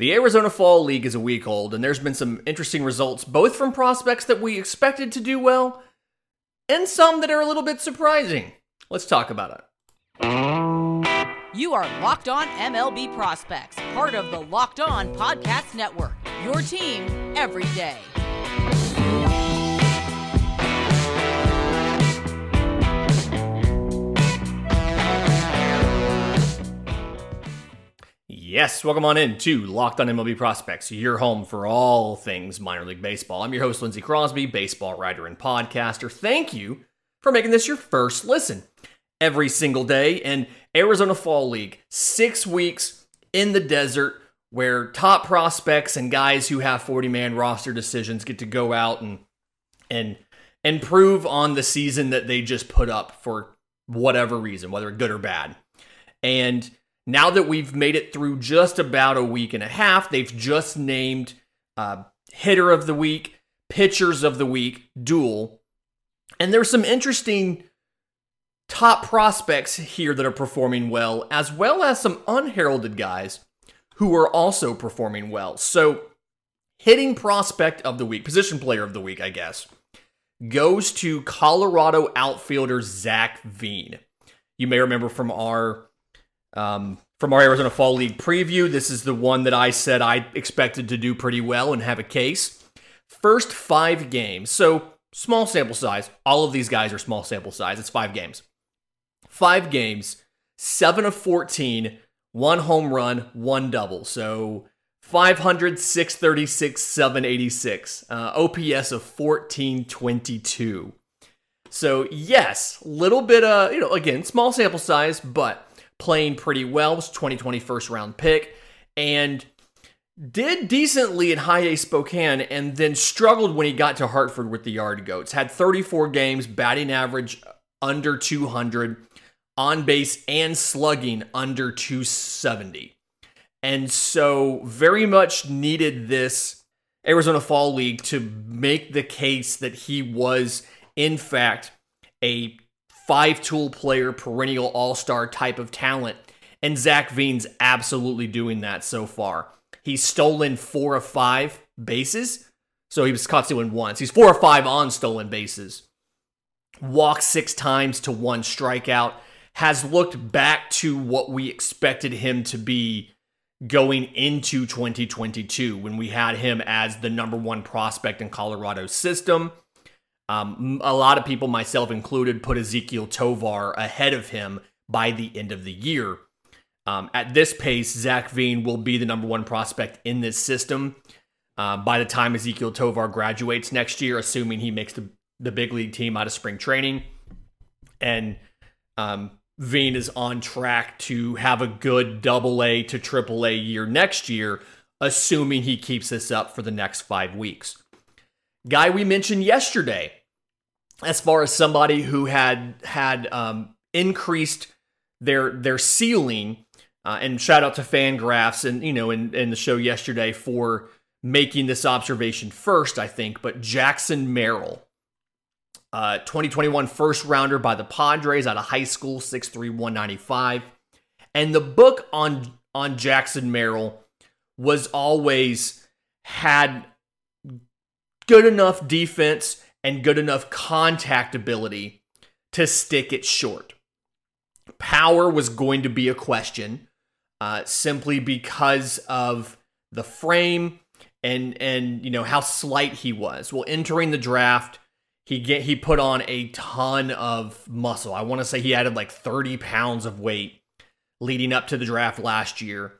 The Arizona Fall League is a week old, and there's been some interesting results, both from prospects that we expected to do well and some that are a little bit surprising. Let's talk about it. You are Locked On MLB Prospects, part of the Locked On Podcast Network. Your team every day. Yes, welcome on in to Locked on MLB Prospects, your home for all things minor league baseball. I'm your host, Lindsey Crosby, baseball writer and podcaster. Thank you for making this your first listen every single day. in Arizona Fall League, six weeks in the desert where top prospects and guys who have 40 man roster decisions get to go out and and improve on the season that they just put up for whatever reason, whether good or bad. And now that we've made it through just about a week and a half, they've just named uh, hitter of the week, pitchers of the week, dual. And there's some interesting top prospects here that are performing well, as well as some unheralded guys who are also performing well. So, hitting prospect of the week, position player of the week, I guess, goes to Colorado outfielder Zach Veen. You may remember from our um, from our Arizona Fall League preview, this is the one that I said I expected to do pretty well and have a case. First five games, so small sample size. All of these guys are small sample size. It's five games. Five games, seven of 14, one home run, one double. So 500, 636, 786. Uh, OPS of 1422. So, yes, little bit of, you know, again, small sample size, but playing pretty well. Was 2020 first round pick and did decently in high A Spokane and then struggled when he got to Hartford with the Yard Goats. Had 34 games, batting average under 200, on base and slugging under 270. And so, very much needed this Arizona Fall League to make the case that he was, in fact, a five tool player, perennial all star type of talent. And Zach Veen's absolutely doing that so far. He's stolen four of five bases. So he was caught stealing once. He's four or five on stolen bases. Walked six times to one strikeout. Has looked back to what we expected him to be going into 2022 when we had him as the number one prospect in Colorado's system. Um, a lot of people, myself included, put Ezequiel Tovar ahead of him by the end of the year. Um, at this pace, Zach Veen will be the number one prospect in this system uh, by the time Ezequiel Tovar graduates next year, assuming he makes the, the big league team out of spring training. And um, Veen is on track to have a good double A to triple A year next year, assuming he keeps this up for the next five weeks. Guy we mentioned yesterday, as far as somebody who had had um, increased their their ceiling. Uh, and shout out to Fangraphs and you know in, in the show yesterday for making this observation first, I think. But Jackson Merrill, uh, 2021 first rounder by the Padres out of high school, 6'3", 195. And the book on on Jackson Merrill was always had good enough defense and good enough contact ability to stick it short. Power was going to be a question uh, simply because of the frame and and you know how slight he was. Well, entering the draft, he get he put on a ton of muscle. I want to say he added like 30 pounds of weight leading up to the draft last year.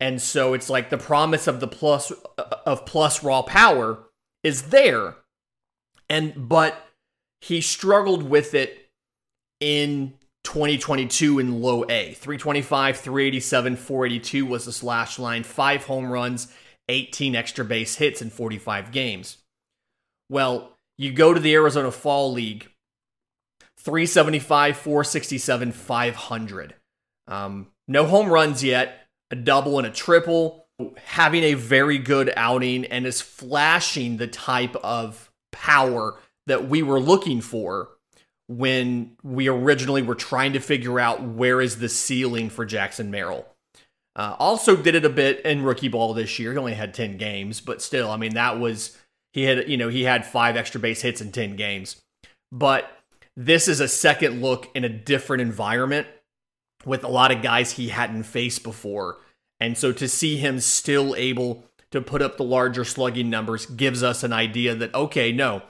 And so it's like the promise of the plus of plus raw power is there and but he struggled with it in 2022 in low A. 325, 387, 482 was the slash line, five home runs, 18 extra base hits in 45 games. Well, you go to the Arizona Fall League, 375, 467, 500. Um, no home runs yet, a double and a triple, having a very good outing and is flashing the type of power that we were looking for when we originally were trying to figure out where is the ceiling for Jackson Merrill. Uh, also did it a bit in rookie ball this year. He only had 10 games, but still, I mean, that was he had you know he had five extra base hits in 10 games. But this is a second look in a different environment with a lot of guys he hadn't faced before. And so to see him still able to put up the larger slugging numbers gives us an idea that okay, no,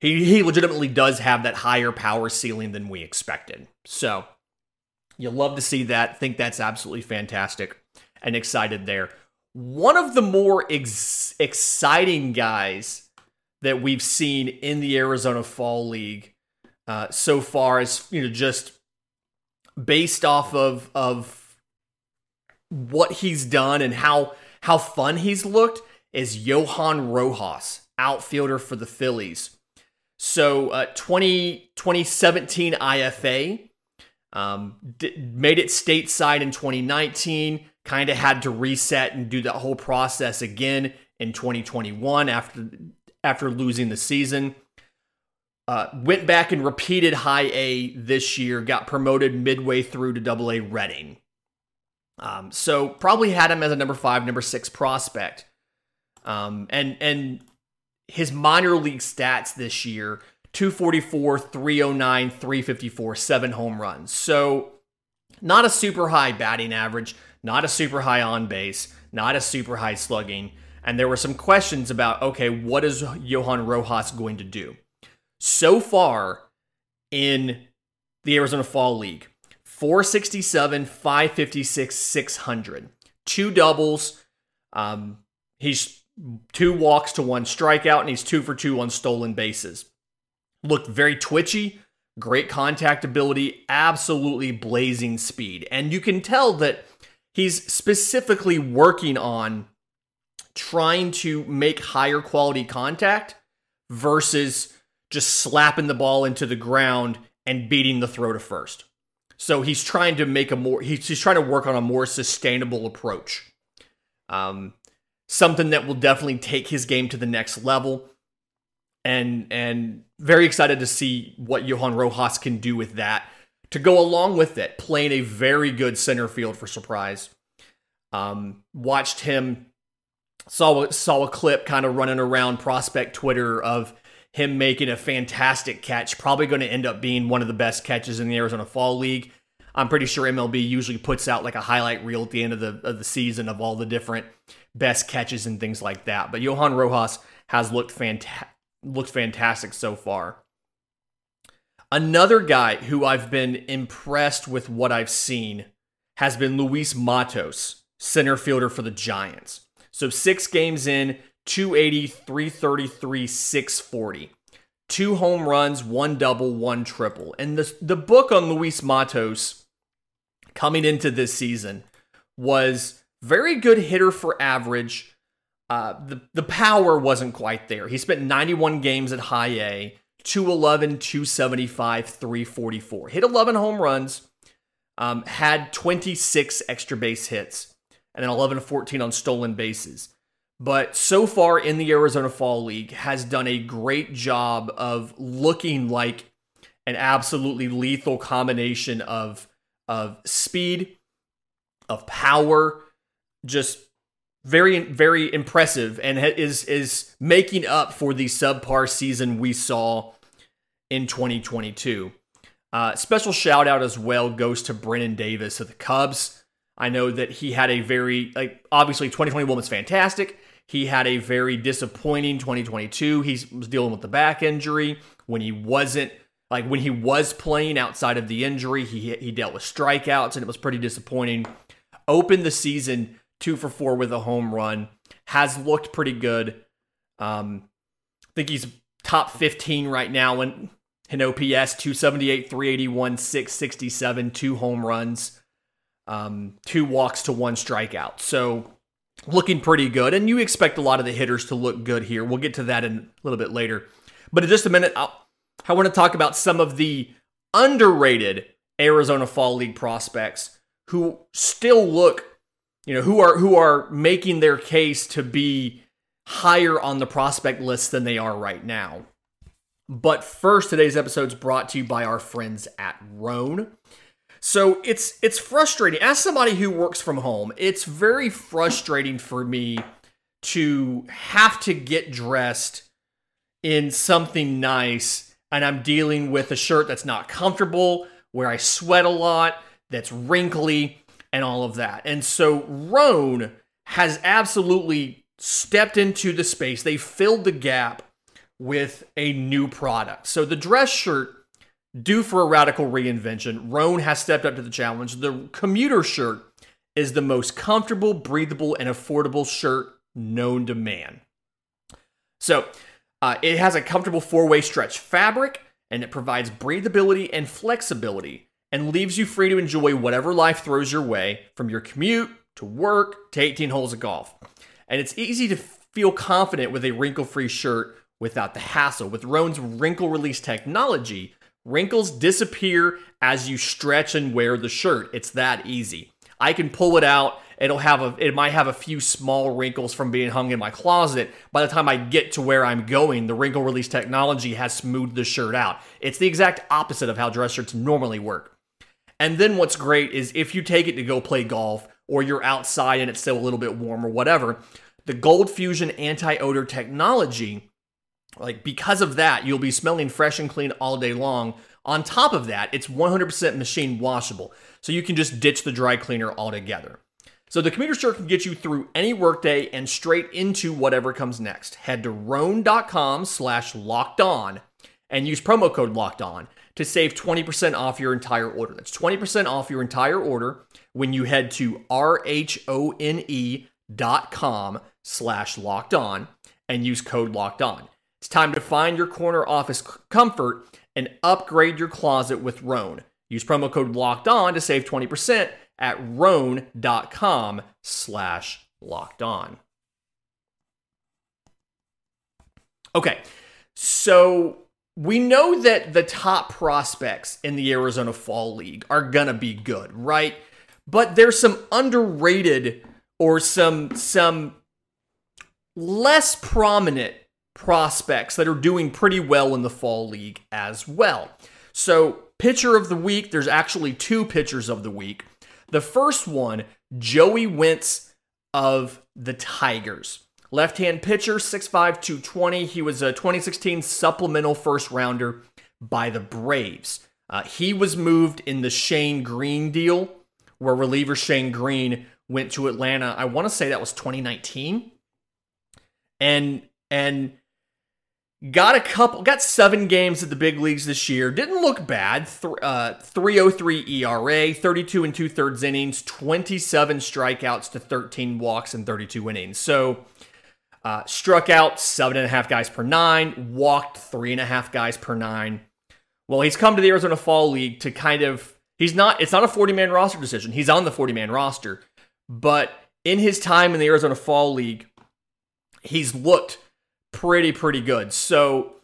he he legitimately does have that higher power ceiling than we expected. So you love to see that. Think that's absolutely fantastic and excited there. One of the more ex- exciting guys that we've seen in the Arizona Fall League uh, so far is you know just based off of of what he's done and how how fun he's looked is Johan Rojas, outfielder for the Phillies. So uh, 20, 2017 IFA, um, made it stateside in 2019. Kind of had to reset and do that whole process again in 2021 after after losing the season. Uh, went back and repeated high A this year. Got promoted midway through to Double A Reading. Um, so probably had him as a number five, number six prospect. Um, and and his minor league stats this year 244, 309, 354, seven home runs. So, not a super high batting average, not a super high on base, not a super high slugging. And there were some questions about okay, what is Johan Rojas going to do? So far in the Arizona Fall League, 467, 556, 600. Two doubles. Um, he's two walks to one strikeout, and he's two for two on stolen bases looked very twitchy, great contact ability, absolutely blazing speed. And you can tell that he's specifically working on trying to make higher quality contact versus just slapping the ball into the ground and beating the throw to first. So he's trying to make a more he's, he's trying to work on a more sustainable approach. Um, something that will definitely take his game to the next level and and very excited to see what Johan Rojas can do with that. To go along with it, playing a very good center field for surprise. Um, watched him saw saw a clip kind of running around prospect Twitter of him making a fantastic catch, probably going to end up being one of the best catches in the Arizona Fall League. I'm pretty sure MLB usually puts out like a highlight reel at the end of the of the season of all the different best catches and things like that. But Johan Rojas has looked fantastic looks fantastic so far. Another guy who I've been impressed with what I've seen has been Luis Matos, center fielder for the Giants. So six games in, 280, 333, 640. Two home runs, one double, one triple. And the, the book on Luis Matos coming into this season was very good hitter for average, uh, the, the power wasn't quite there. He spent 91 games at high A, 211, 275, 344. Hit 11 home runs, um, had 26 extra base hits, and then 11 to 14 on stolen bases. But so far in the Arizona Fall League, has done a great job of looking like an absolutely lethal combination of of speed, of power, just very very impressive and is is making up for the subpar season we saw in 2022. Uh, special shout out as well goes to Brennen Davis of the Cubs. I know that he had a very like obviously 2021 was fantastic. He had a very disappointing 2022. He was dealing with the back injury when he wasn't like when he was playing outside of the injury. He he dealt with strikeouts and it was pretty disappointing. Opened the season two for four with a home run. Has looked pretty good. Um, I think he's top 15 right now in, in OPS 278, 381, 667, two home runs, um, two walks to one strikeout. So looking pretty good. And you expect a lot of the hitters to look good here. We'll get to that in a little bit later. But in just a minute, I'll, I want to talk about some of the underrated Arizona Fall League prospects who still look you know, who are who are making their case to be higher on the prospect list than they are right now. But first, today's episode is brought to you by our friends at Rhone. So it's it's frustrating. As somebody who works from home, it's very frustrating for me to have to get dressed in something nice and I'm dealing with a shirt that's not comfortable, where I sweat a lot, that's wrinkly, and all of that. And so Rhone has absolutely stepped into the space. They filled the gap with a new product. So the dress shirt due for a radical reinvention. Rhone has stepped up to the challenge. The commuter shirt is the most comfortable, breathable, and affordable shirt known to man. So uh, it has a comfortable four way stretch fabric and it provides breathability and flexibility and leaves you free to enjoy whatever life throws your way from your commute to work to 18 holes of golf. And it's easy to feel confident with a wrinkle free shirt without the hassle. With Rhone's wrinkle release technology, wrinkles disappear as you stretch and wear the shirt. It's that easy. I can pull it out. It'll have a it might have a few small wrinkles from being hung in my closet. By the time I get to where I'm going, the wrinkle release technology has smoothed the shirt out. It's the exact opposite of how dress shirts normally work. And then what's great is if you take it to go play golf or you're outside and it's still a little bit warm or whatever, the Gold Fusion anti-odor technology like because of that, you'll be smelling fresh and clean all day long. On top of that, it's 100% machine washable. So you can just ditch the dry cleaner altogether. So the commuter shirt can get you through any workday and straight into whatever comes next. Head to rhone.com slash locked on and use promo code locked on to save 20% off your entire order. That's 20% off your entire order when you head to R-H-O-N-E dot com slash locked on and use code locked on. It's time to find your corner office comfort and upgrade your closet with Rhone. Use promo code locked on to save 20% at rhone.com slash locked on. Okay, so we know that the top prospects in the Arizona Fall League are gonna be good, right? But there's some underrated or some some less prominent prospects that are doing pretty well in the fall league as well. So, pitcher of the week, there's actually two pitchers of the week. The first one, Joey Wentz of the Tigers. Left hand pitcher, 6'5, 220. He was a 2016 supplemental first rounder by the Braves. Uh, he was moved in the Shane Greene deal, where reliever Shane Greene went to Atlanta. I want to say that was 2019. And and Got a couple, got seven games at the big leagues this year. Didn't look bad. Th- uh, 303 ERA, 32 and two thirds innings, 27 strikeouts to 13 walks and 32 innings. So, uh, struck out seven and a half guys per nine, walked three and a half guys per nine. Well, he's come to the Arizona Fall League to kind of, he's not, it's not a 40 man roster decision. He's on the 40 man roster. But in his time in the Arizona Fall League, he's looked pretty pretty good. So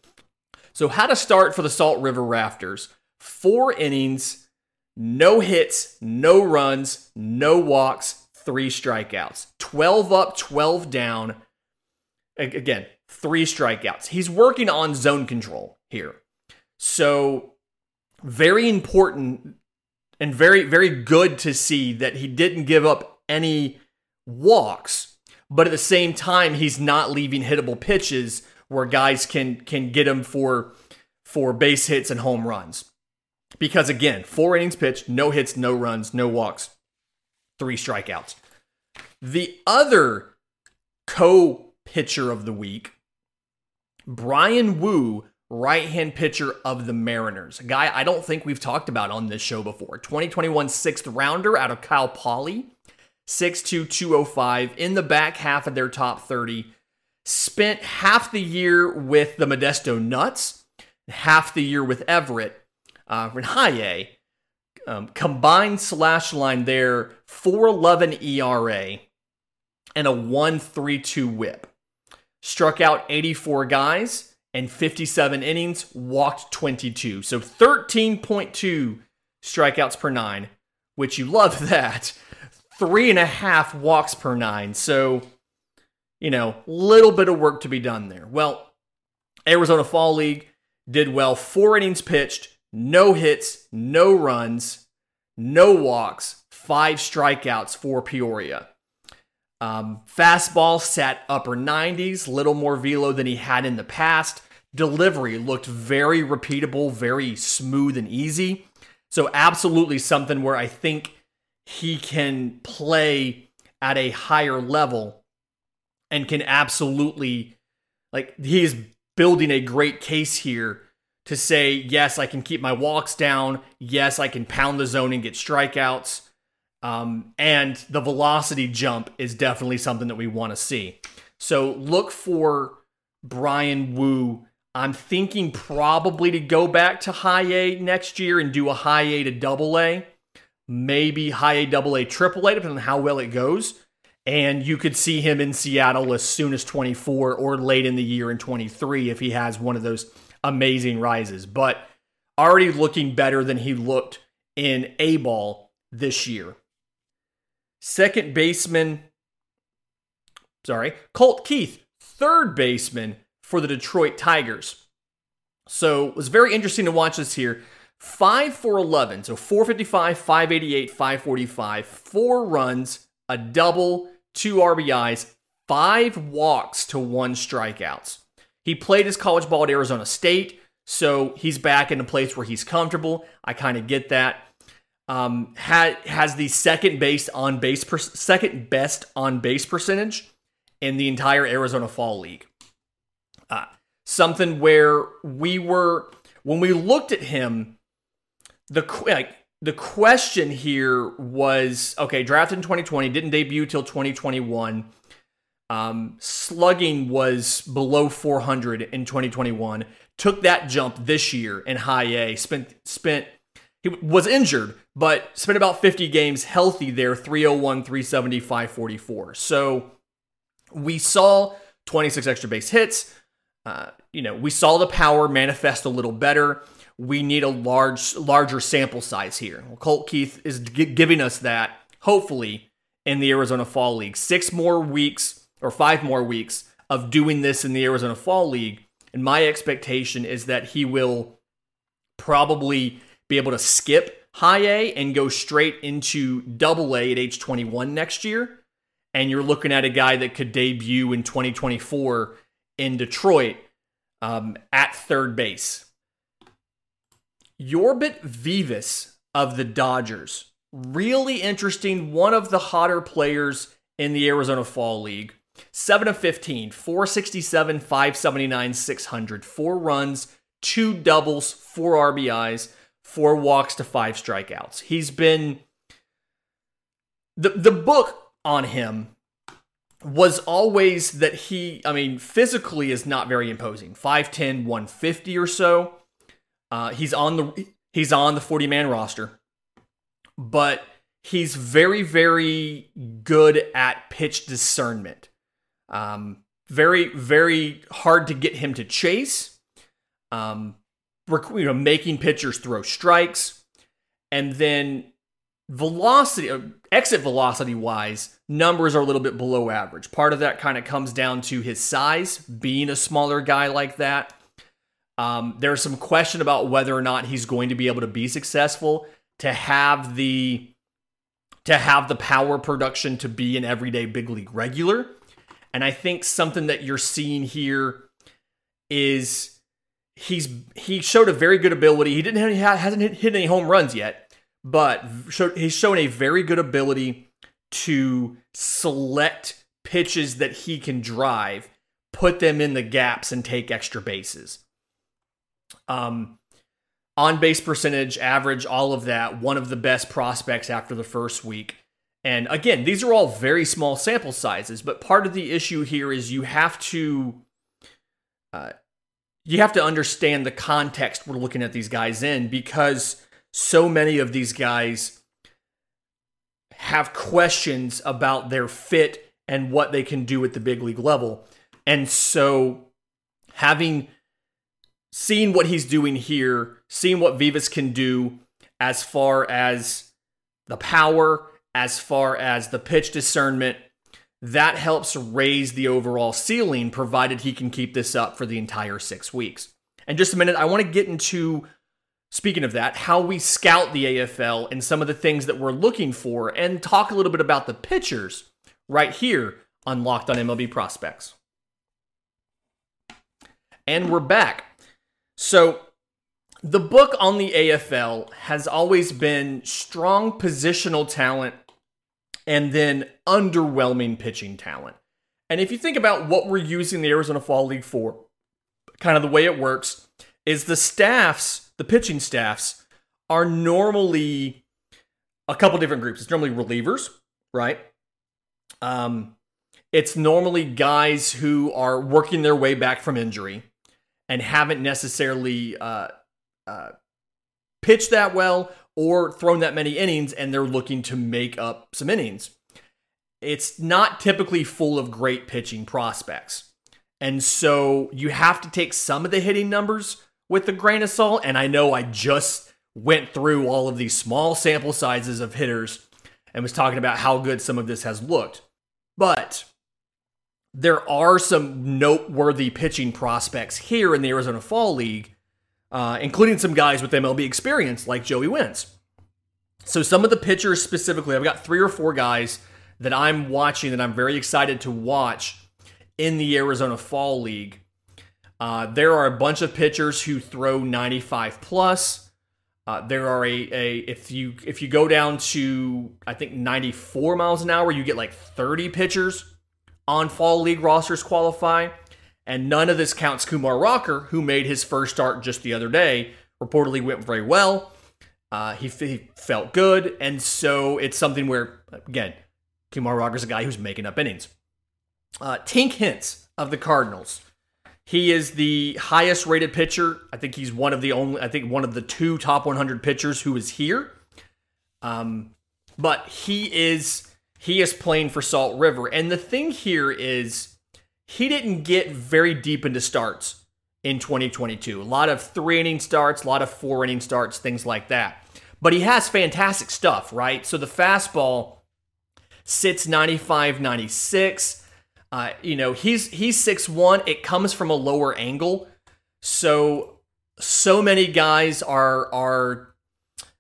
so how to start for the Salt River Rafters? Four innings, no hits, no runs, no walks, three strikeouts. 12 up, 12 down. Again, three strikeouts. He's working on zone control here. So very important and very very good to see that he didn't give up any walks but at the same time, he's not leaving hittable pitches where guys can can get him for for base hits and home runs. Because again, four innings pitched, no hits, no runs, no walks, three strikeouts. The other co pitcher of the week, Brian Woo, right hand pitcher of the Mariners. A guy I don't think we've talked about on this show before. 2021 sixth rounder out of Cal Poly. 6'2, 205 in the back half of their top 30. Spent half the year with the Modesto Nuts, half the year with Everett. Uh, Renhaye, um, combined slash line there, 411 ERA and a 132 whip. Struck out 84 guys and 57 innings, walked 22. So 13.2 strikeouts per nine, which you love that three and a half walks per nine. So, you know, little bit of work to be done there. Well, Arizona Fall League did well. Four innings pitched, no hits, no runs, no walks, five strikeouts for Peoria. Um, fastball sat upper 90s, little more velo than he had in the past. Delivery looked very repeatable, very smooth and easy. So, absolutely something where I think he can play at a higher level and can absolutely, like, he is building a great case here to say, yes, I can keep my walks down. Yes, I can pound the zone and get strikeouts. Um, and the velocity jump is definitely something that we want to see. So look for brian Woo. I'm thinking probably to go back to high A next year and do a high A to double A, maybe high A, double A, triple A, depending on how well it goes. And you could see him in Seattle as soon as 24 or late in the year in 23 if he has one of those amazing rises. But already looking better than he looked in A ball this year. Second baseman, sorry, Colt Keith, third baseman for the Detroit Tigers. So it was very interesting to watch this here. 5 for 11, so 455, 588, 545, four runs, a double, two RBIs, five walks to one strikeouts. He played his college ball at Arizona State, so he's back in a place where he's comfortable. I kind of get that um, had, has the second base on base per, second best on base percentage in the entire Arizona Fall League. Uh, something where we were when we looked at him, the like the question here was okay, drafted in 2020, didn't debut till 2021. Um, slugging was below 400 in 2021. Took that jump this year in high A. Spent spent he was injured, but spent about 50 games healthy there 301, 370, 544. So we saw 26 extra base hits. Uh, you know, we saw the power manifest a little better. We need a large, larger sample size here. Well, Colt Keith is g- giving us that, hopefully, in the Arizona Fall League. Six more weeks or five more weeks of doing this in the Arizona Fall League. And my expectation is that he will probably be able to skip high A and go straight into double A at age 21 next year. And you're looking at a guy that could debut in 2024 in Detroit um, at third base. Yorbit Vivas of the Dodgers. Really interesting. One of the hotter players in the Arizona Fall League. 7 of 15, 467, 579, 600. Four runs, two doubles, four RBIs four walks to five strikeouts. He's been the the book on him was always that he, I mean, physically is not very imposing. 5'10, 150 or so. Uh, he's on the he's on the 40 man roster. But he's very, very good at pitch discernment. Um, very, very hard to get him to chase. Um, you know, making pitchers throw strikes, and then velocity, uh, exit velocity wise, numbers are a little bit below average. Part of that kind of comes down to his size, being a smaller guy like that. Um, there's some question about whether or not he's going to be able to be successful to have the to have the power production to be an everyday big league regular. And I think something that you're seeing here is he's he showed a very good ability. He didn't have, hasn't hit, hit any home runs yet, but showed, he's shown a very good ability to select pitches that he can drive, put them in the gaps, and take extra bases. Um, on base percentage, average, all of that. One of the best prospects after the first week. And again, these are all very small sample sizes, but part of the issue here is you have to uh, you have to understand the context we're looking at these guys in because so many of these guys have questions about their fit and what they can do at the big league level. And so having seen what he's doing here, seeing what Vivas can do as far as the power, as far as the pitch discernment, that helps raise the overall ceiling, provided he can keep this up for the entire six weeks. And just a minute, I want to get into speaking of that, how we scout the AFL and some of the things that we're looking for, and talk a little bit about the pitchers right here on Locked on MLB Prospects. And we're back. So, the book on the AFL has always been strong positional talent and then underwhelming pitching talent. And if you think about what we're using the Arizona Fall League for, kind of the way it works is the staffs, the pitching staffs, are normally a couple different groups. It's normally relievers, right? Um, it's normally guys who are working their way back from injury and haven't necessarily uh, uh, pitched that well or thrown that many innings, and they're looking to make up some innings. It's not typically full of great pitching prospects. And so you have to take some of the hitting numbers with a grain of salt. And I know I just went through all of these small sample sizes of hitters and was talking about how good some of this has looked. But there are some noteworthy pitching prospects here in the Arizona Fall League, uh, including some guys with MLB experience like Joey Wentz. So, some of the pitchers specifically, I've got three or four guys that I'm watching that I'm very excited to watch in the Arizona Fall League. Uh, there are a bunch of pitchers who throw 95 plus. Uh, there are a, a if you if you go down to I think 94 miles an hour, you get like 30 pitchers on fall league rosters qualify. And none of this counts Kumar Rocker, who made his first start just the other day. Reportedly went very well. Uh, he, he, felt good. And so it's something where, again, Kumar Rocker's a guy who's making up innings. Uh, Tink Hence of the Cardinals. He is the highest rated pitcher. I think he's one of the only, I think one of the two top 100 pitchers who is here. Um, but he is he is playing for Salt River. And the thing here is he didn't get very deep into starts in 2022. A lot of three inning starts, a lot of four inning starts, things like that. But he has fantastic stuff, right? So the fastball sits 95, 96. Uh, you know, he's he's six one. It comes from a lower angle. So so many guys are are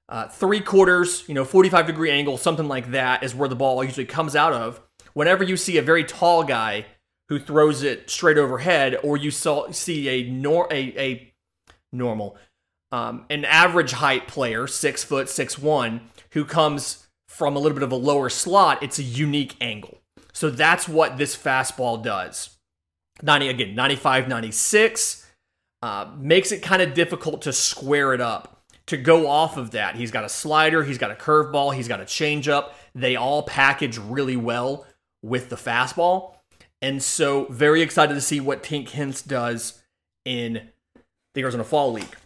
uh, three quarters, you know, 45 degree angle, something like that is where the ball usually comes out of. Whenever you see a very tall guy who throws it straight overhead, or you saw, see a, nor, a, a normal, um, an average height player, six foot, six one, who comes from a little bit of a lower slot, it's a unique angle. So that's what this fastball does. 90 again, 95, 96 uh, makes it kind of difficult to square it up to go off of that. He's got a slider, he's got a curveball, he's got a changeup. They all package really well with the fastball. And so, very excited to see what Tink Hence does in the Arizona Fall League.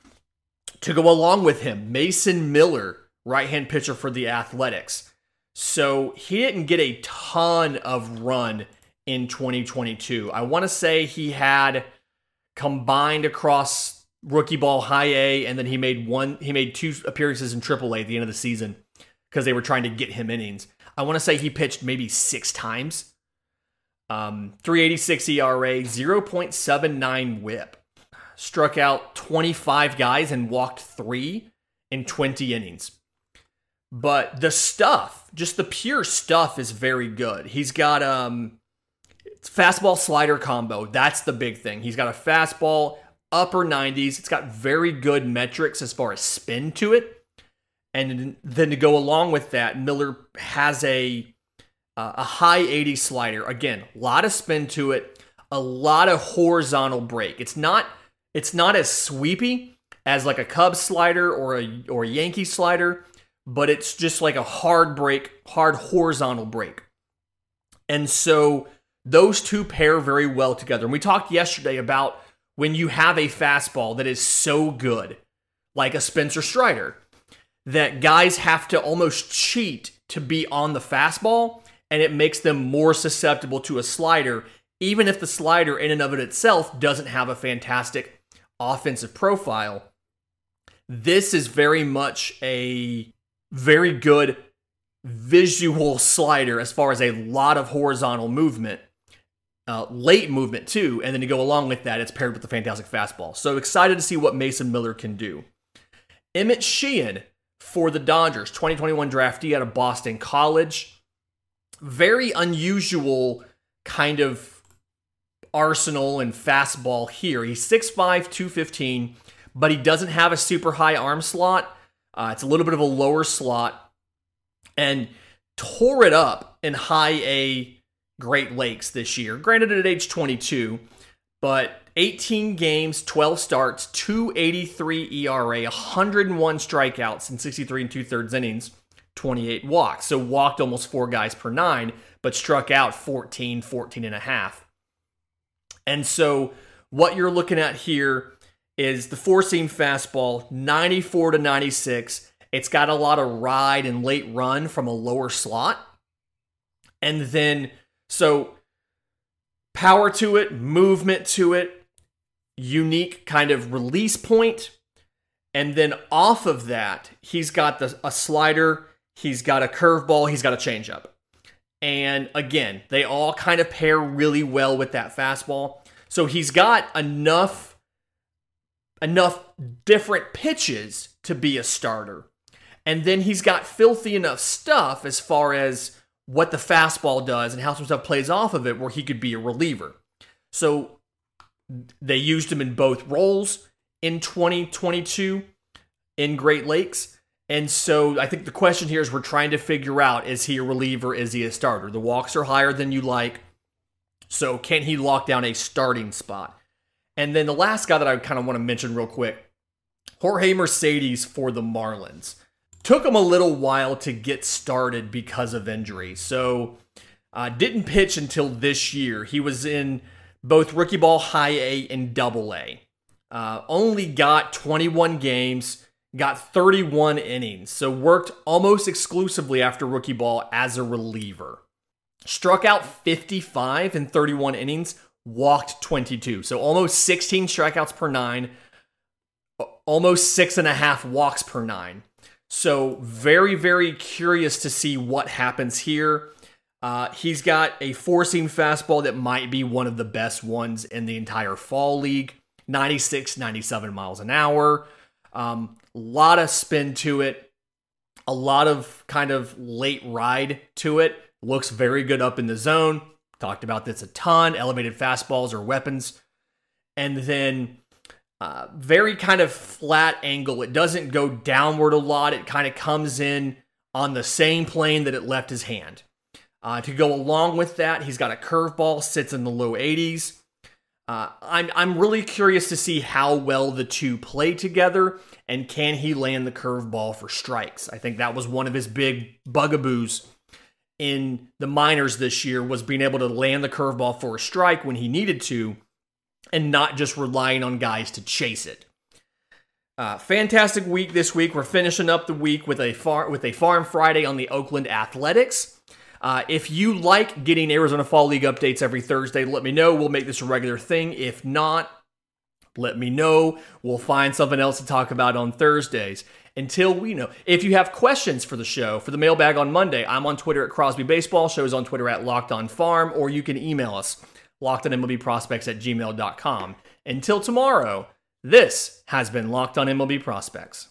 To go along with him, Mason Miller, right hand pitcher for the Athletics. So, he didn't get a ton of run in 2022. I want to say he had combined across rookie ball high A, and then he made one. He made two appearances in Triple A at the end of the season because they were trying to get him innings. I want to say he pitched maybe six times. Um, 386 ERA, 0.79 WHIP. Struck out 25 guys and walked three in 20 innings. But the stuff, just the pure stuff, is very good. He's got um fastball slider combo. That's the big thing. He's got a fastball upper 90s. It's got very good metrics as far as spin to it. And then to go along with that, Miller has a uh, a high 80 slider. Again, a lot of spin to it, a lot of horizontal break. It's not it's not as sweepy as like a Cubs slider or a or a Yankee slider, but it's just like a hard break, hard horizontal break. And so those two pair very well together. And we talked yesterday about when you have a fastball that is so good, like a Spencer Strider, that guys have to almost cheat to be on the fastball, and it makes them more susceptible to a slider, even if the slider in and of it itself doesn't have a fantastic offensive profile. This is very much a very good visual slider as far as a lot of horizontal movement uh, late movement too, and then to go along with that, it's paired with the fantastic fastball. So excited to see what Mason Miller can do. Emmett Sheehan for the Dodgers, 2021 draftee out of Boston College. Very unusual kind of arsenal and fastball here. He's 6'5, 215, but he doesn't have a super high arm slot. Uh, it's a little bit of a lower slot. And tore it up in high A Great Lakes this year. Granted, at age 22, but 18 games, 12 starts, 283 ERA, 101 strikeouts in 63 and two thirds innings, 28 walks. So walked almost four guys per nine, but struck out 14, 14 and a half. And so what you're looking at here is the four seam fastball, 94 to 96. It's got a lot of ride and late run from a lower slot. And then, so power to it, movement to it, unique kind of release point. And then off of that, he's got the, a slider, he's got a curveball, he's got a changeup. And again, they all kind of pair really well with that fastball. So he's got enough enough different pitches to be a starter. And then he's got filthy enough stuff as far as what the fastball does and how some stuff plays off of it where he could be a reliever. So they used him in both roles in 2022 in Great Lakes. And so I think the question here is we're trying to figure out is he a reliever? Is he a starter? The walks are higher than you like. So can he lock down a starting spot? And then the last guy that I kind of want to mention real quick Jorge Mercedes for the Marlins took him a little while to get started because of injury. So uh, didn't pitch until this year. He was in both rookie ball high A and double A. Uh, only got 21 games, got 31 innings, so worked almost exclusively after rookie ball as a reliever. Struck out 55 in 31 innings, walked 22. So almost 16 strikeouts per nine, almost six and a half walks per nine. So, very, very curious to see what happens here. Uh, he's got a four seam fastball that might be one of the best ones in the entire fall league 96, 97 miles an hour. A um, lot of spin to it, a lot of kind of late ride to it. Looks very good up in the zone. Talked about this a ton. Elevated fastballs are weapons. And then uh, very kind of flat angle. It doesn't go downward a lot. It kind of comes in on the same plane that it left his hand. Uh, to go along with that, he's got a curveball, sits in the low 80s. Uh, I'm I'm really curious to see how well the two play together, and can he land the curveball for strikes? I think that was one of his big bugaboos in the minors this year was being able to land the curveball for a strike when he needed to, and not just relying on guys to chase it. Uh, fantastic week this week. We're finishing up the week with a far with a Farm Friday on the Oakland Athletics. Uh, if you like getting Arizona Fall League updates every Thursday, let me know. We'll make this a regular thing. If not, let me know. We'll find something else to talk about on Thursdays. Until we know. If you have questions for the show, for the mailbag on Monday, I'm on Twitter at Crosby Baseball. Shows on Twitter at Locked On Farm, or you can email us locked on MLB prospects at gmail.com. Until tomorrow, this has been Locked on MLB Prospects.